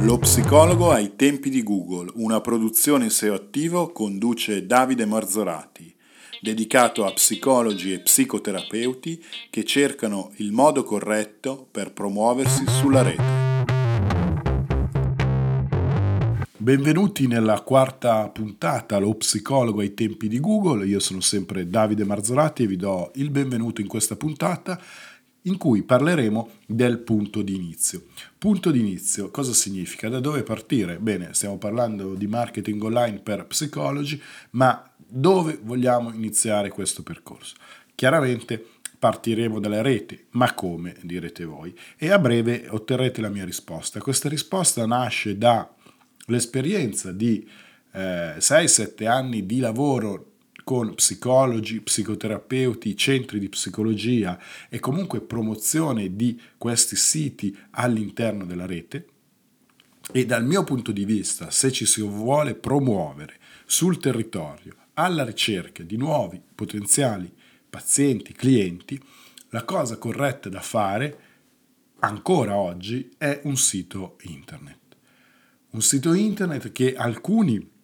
Lo psicologo ai tempi di Google, una produzione SEO attivo conduce Davide Marzorati, dedicato a psicologi e psicoterapeuti che cercano il modo corretto per promuoversi sulla rete. Benvenuti nella quarta puntata, lo psicologo ai tempi di Google. Io sono sempre Davide Marzorati e vi do il benvenuto in questa puntata in cui parleremo del punto di inizio. Punto di inizio, cosa significa? Da dove partire? Bene, stiamo parlando di marketing online per psicologi, ma dove vogliamo iniziare questo percorso? Chiaramente partiremo dalle reti, ma come direte voi? E a breve otterrete la mia risposta. Questa risposta nasce dall'esperienza di eh, 6-7 anni di lavoro con psicologi, psicoterapeuti, centri di psicologia e comunque promozione di questi siti all'interno della rete. E dal mio punto di vista, se ci si vuole promuovere sul territorio alla ricerca di nuovi potenziali pazienti, clienti, la cosa corretta da fare ancora oggi è un sito internet. Un sito internet che alcuni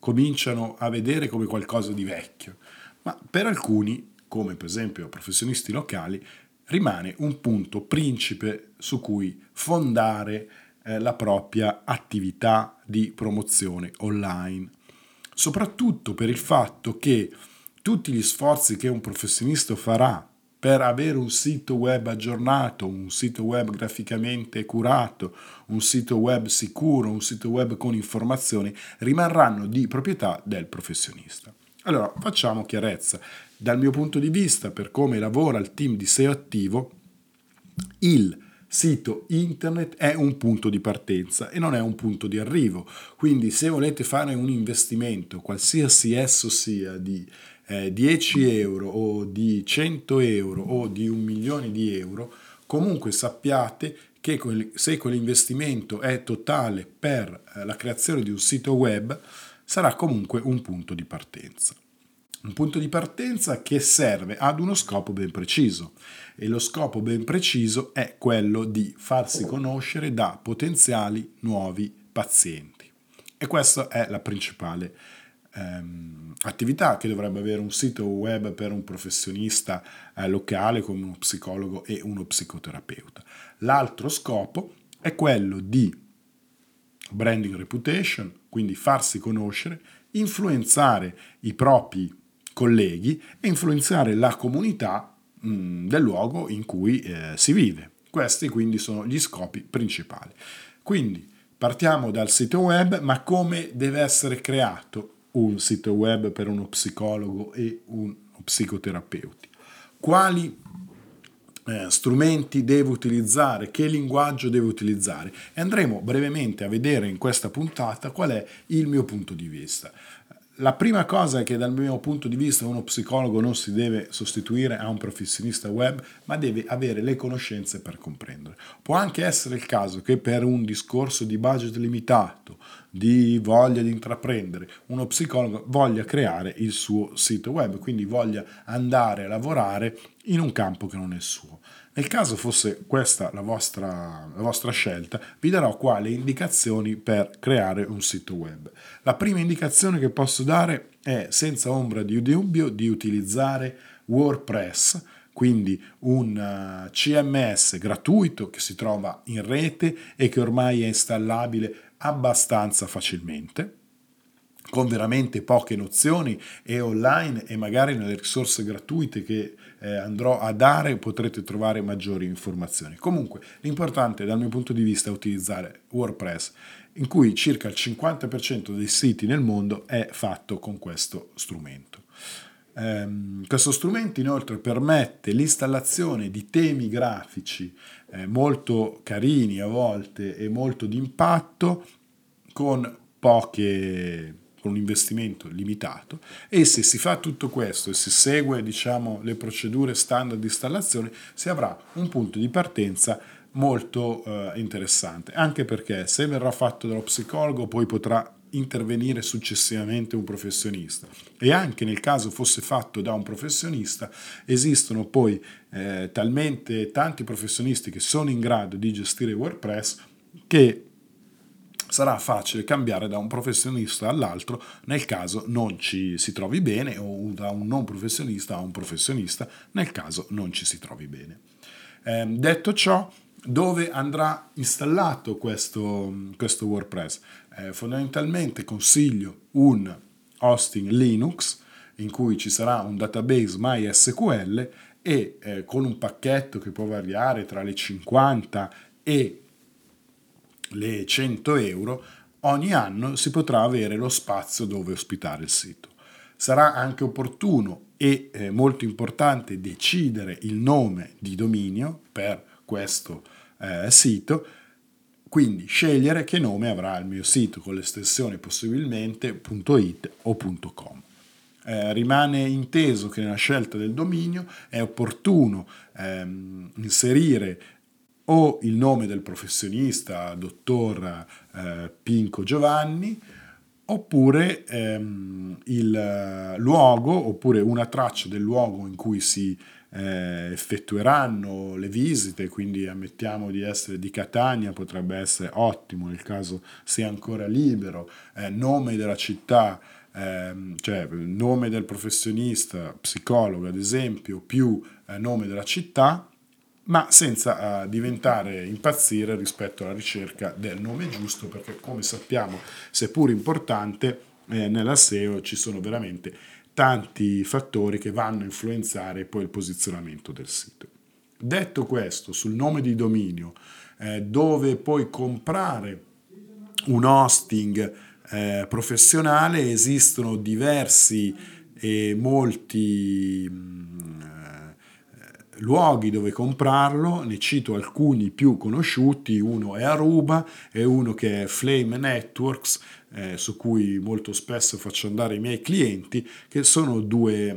cominciano a vedere come qualcosa di vecchio, ma per alcuni, come per esempio professionisti locali, rimane un punto principe su cui fondare eh, la propria attività di promozione online, soprattutto per il fatto che tutti gli sforzi che un professionista farà per avere un sito web aggiornato, un sito web graficamente curato, un sito web sicuro, un sito web con informazioni, rimarranno di proprietà del professionista. Allora, facciamo chiarezza. Dal mio punto di vista, per come lavora il team di SEO attivo, il sito internet è un punto di partenza e non è un punto di arrivo. Quindi se volete fare un investimento, qualsiasi esso sia, di eh, 10 euro o di 100 euro o di un milione di euro, comunque sappiate che se quell'investimento è totale per eh, la creazione di un sito web, sarà comunque un punto di partenza. Un punto di partenza che serve ad uno scopo ben preciso e lo scopo ben preciso è quello di farsi conoscere da potenziali nuovi pazienti. E questa è la principale ehm, attività che dovrebbe avere un sito web per un professionista eh, locale come uno psicologo e uno psicoterapeuta. L'altro scopo è quello di branding reputation, quindi farsi conoscere, influenzare i propri colleghi e influenzare la comunità mh, mm, del luogo in cui eh, si vive. Questi quindi sono gli scopi principali. Quindi partiamo dal sito web, ma come deve essere creato un sito web per uno psicologo e un psicoterapeuta. Quali eh, strumenti devo utilizzare, che linguaggio devo utilizzare e andremo brevemente a vedere in questa puntata qual è il mio punto di vista. La prima cosa è che dal mio punto di vista uno psicologo non si deve sostituire a un professionista web, ma deve avere le conoscenze per comprendere. Può anche essere il caso che per un discorso di budget limitato, di voglia di intraprendere, uno psicologo voglia creare il suo sito web, quindi voglia andare a lavorare in un campo che non è suo. Nel caso fosse questa la vostra, la vostra, scelta, vi darò qua le indicazioni per creare un sito web. La prima indicazione che posso dare è senza ombra di dubbio di utilizzare WordPress, quindi un uh, CMS gratuito che si trova in rete e che ormai è installabile abbastanza facilmente con veramente poche nozioni e online e magari nelle risorse gratuite che eh, andrò a dare potrete trovare maggiori informazioni. Comunque l'importante dal mio punto di vista è utilizzare WordPress in cui circa il 50% dei siti nel mondo è fatto con questo strumento. Um, questo strumento inoltre permette l'installazione di temi grafici eh, molto carini a volte e molto d'impatto con poche con un investimento limitato. E se si fa tutto questo e si segue diciamo, le procedure standard di installazione si avrà un punto di partenza molto eh, interessante. Anche perché se verrà fatto dallo psicologo poi potrà intervenire successivamente un professionista e anche nel caso fosse fatto da un professionista esistono poi eh, talmente tanti professionisti che sono in grado di gestire WordPress che sarà facile cambiare da un professionista all'altro nel caso non ci si trovi bene o da un non professionista a un professionista nel caso non ci si trovi bene. Eh, detto ciò, dove andrà installato questo, questo WordPress? Eh, fondamentalmente consiglio un hosting Linux in cui ci sarà un database MySQL e eh, con un pacchetto che può variare tra le 50 e le 100 euro, ogni anno si potrà avere lo spazio dove ospitare il sito. Sarà anche opportuno e eh, molto importante decidere il nome di dominio per questo eh, sito, quindi scegliere che nome avrà il mio sito con l'estensione possibilmente .it o .com. Eh, rimane inteso che nella scelta del dominio è opportuno ehm, inserire o il nome del professionista, dottor eh, Pinco Giovanni, oppure ehm, il luogo, oppure una traccia del luogo in cui si eh, effettueranno le visite, quindi ammettiamo di essere di Catania, potrebbe essere ottimo nel caso sia ancora libero, eh, nome della città, ehm, cioè nome del professionista, psicologo ad esempio, più eh, nome della città, ma senza uh, diventare impazzire rispetto alla ricerca del nome giusto, perché come sappiamo, seppur importante, eh, nella SEO ci sono veramente tanti fattori che vanno a influenzare poi il posizionamento del sito. Detto questo, sul nome di dominio, eh, dove puoi comprare un hosting eh, professionale, esistono diversi e molti luoghi dove comprarlo, ne cito alcuni più conosciuti, uno è Aruba e uno che è Flame Networks, eh, su cui molto spesso faccio andare i miei clienti, che sono due,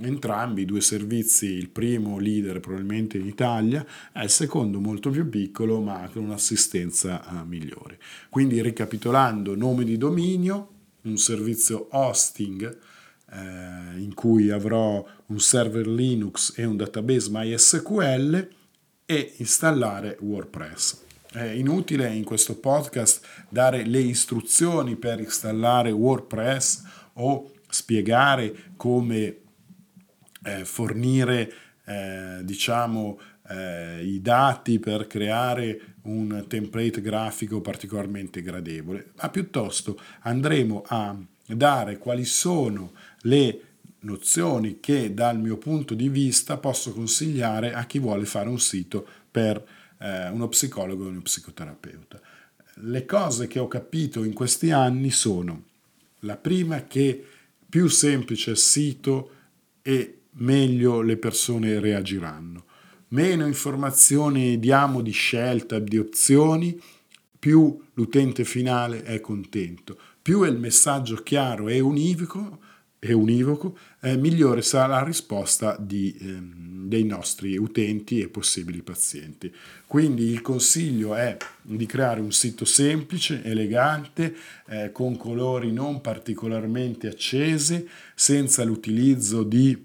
entrambi due servizi, il primo leader probabilmente in Italia, e il secondo molto più piccolo ma con un'assistenza uh, migliore. Quindi ricapitolando, nome di dominio, un servizio hosting, eh, in cui avrò un server Linux e un database MySQL e installare WordPress. È inutile in questo podcast dare le istruzioni per installare WordPress o spiegare come eh, fornire eh, diciamo eh, i dati per creare un template grafico particolarmente gradevole, ma piuttosto andremo a dare quali sono le nozioni che dal mio punto di vista posso consigliare a chi vuole fare un sito per eh, uno psicologo o uno psicoterapeuta. Le cose che ho capito in questi anni sono la prima che più semplice il sito e meglio le persone reagiranno. Meno informazioni diamo di scelta, di opzioni, più l'utente finale è contento. Più è il messaggio chiaro e univoco, e univoco, eh, migliore sarà la risposta di, ehm, dei nostri utenti e possibili pazienti. Quindi il consiglio è di creare un sito semplice, elegante, eh, con colori non particolarmente accesi, senza l'utilizzo di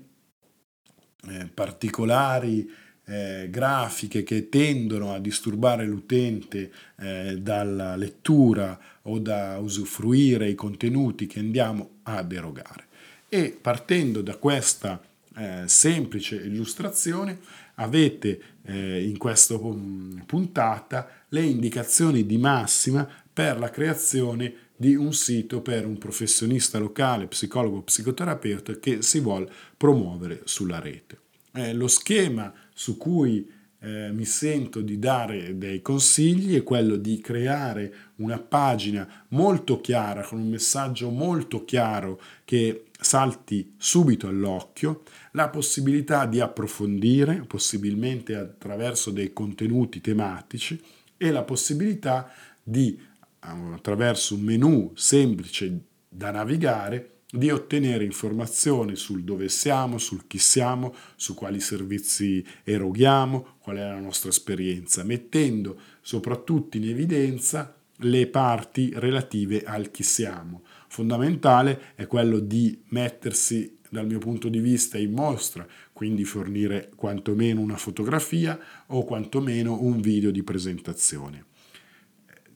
eh, particolari eh, grafiche che tendono a disturbare l'utente eh, dalla lettura o da usufruire i contenuti che andiamo ad erogare e partendo da questa eh, semplice illustrazione avete eh, in questa mm, puntata le indicazioni di massima per la creazione di un sito per un professionista locale, psicologo o psicoterapeuta che si vuole promuovere sulla rete. Eh, lo schema su cui eh, mi sento di dare dei consigli è quello di creare una pagina molto chiara, con un messaggio molto chiaro che salti subito all'occhio, la possibilità di approfondire, possibilmente attraverso dei contenuti tematici, e la possibilità di, attraverso un menu semplice da navigare, di ottenere informazioni sul dove siamo, sul chi siamo, su quali servizi eroghiamo, qual è la nostra esperienza, mettendo soprattutto in evidenza le parti relative al chi siamo. Fondamentale è quello di mettersi dal mio punto di vista in mostra, quindi fornire quantomeno una fotografia o quantomeno un video di presentazione.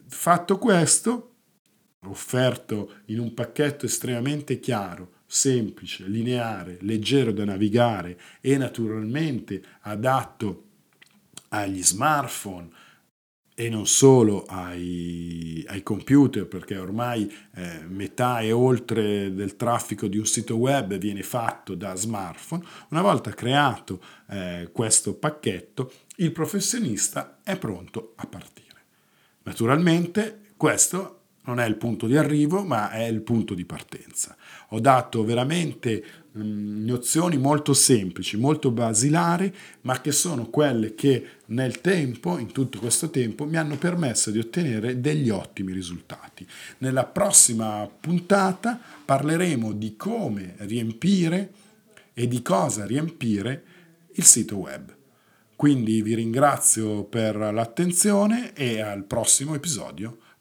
Fatto questo, offerto in un pacchetto estremamente chiaro, semplice, lineare, leggero da navigare e naturalmente adatto agli smartphone e non solo ai, ai computer, perché ormai eh, metà e oltre del traffico di un sito web viene fatto da smartphone. Una volta creato eh, questo pacchetto, il professionista è pronto a partire. Naturalmente questo non è il punto di arrivo, ma è il punto di partenza. Ho dato veramente mh, nozioni molto semplici, molto basilari, ma che sono quelle che nel tempo, in tutto questo tempo, mi hanno permesso di ottenere degli ottimi risultati. Nella prossima puntata parleremo di come riempire e di cosa riempire il sito web. Quindi vi ringrazio per l'attenzione e al prossimo episodio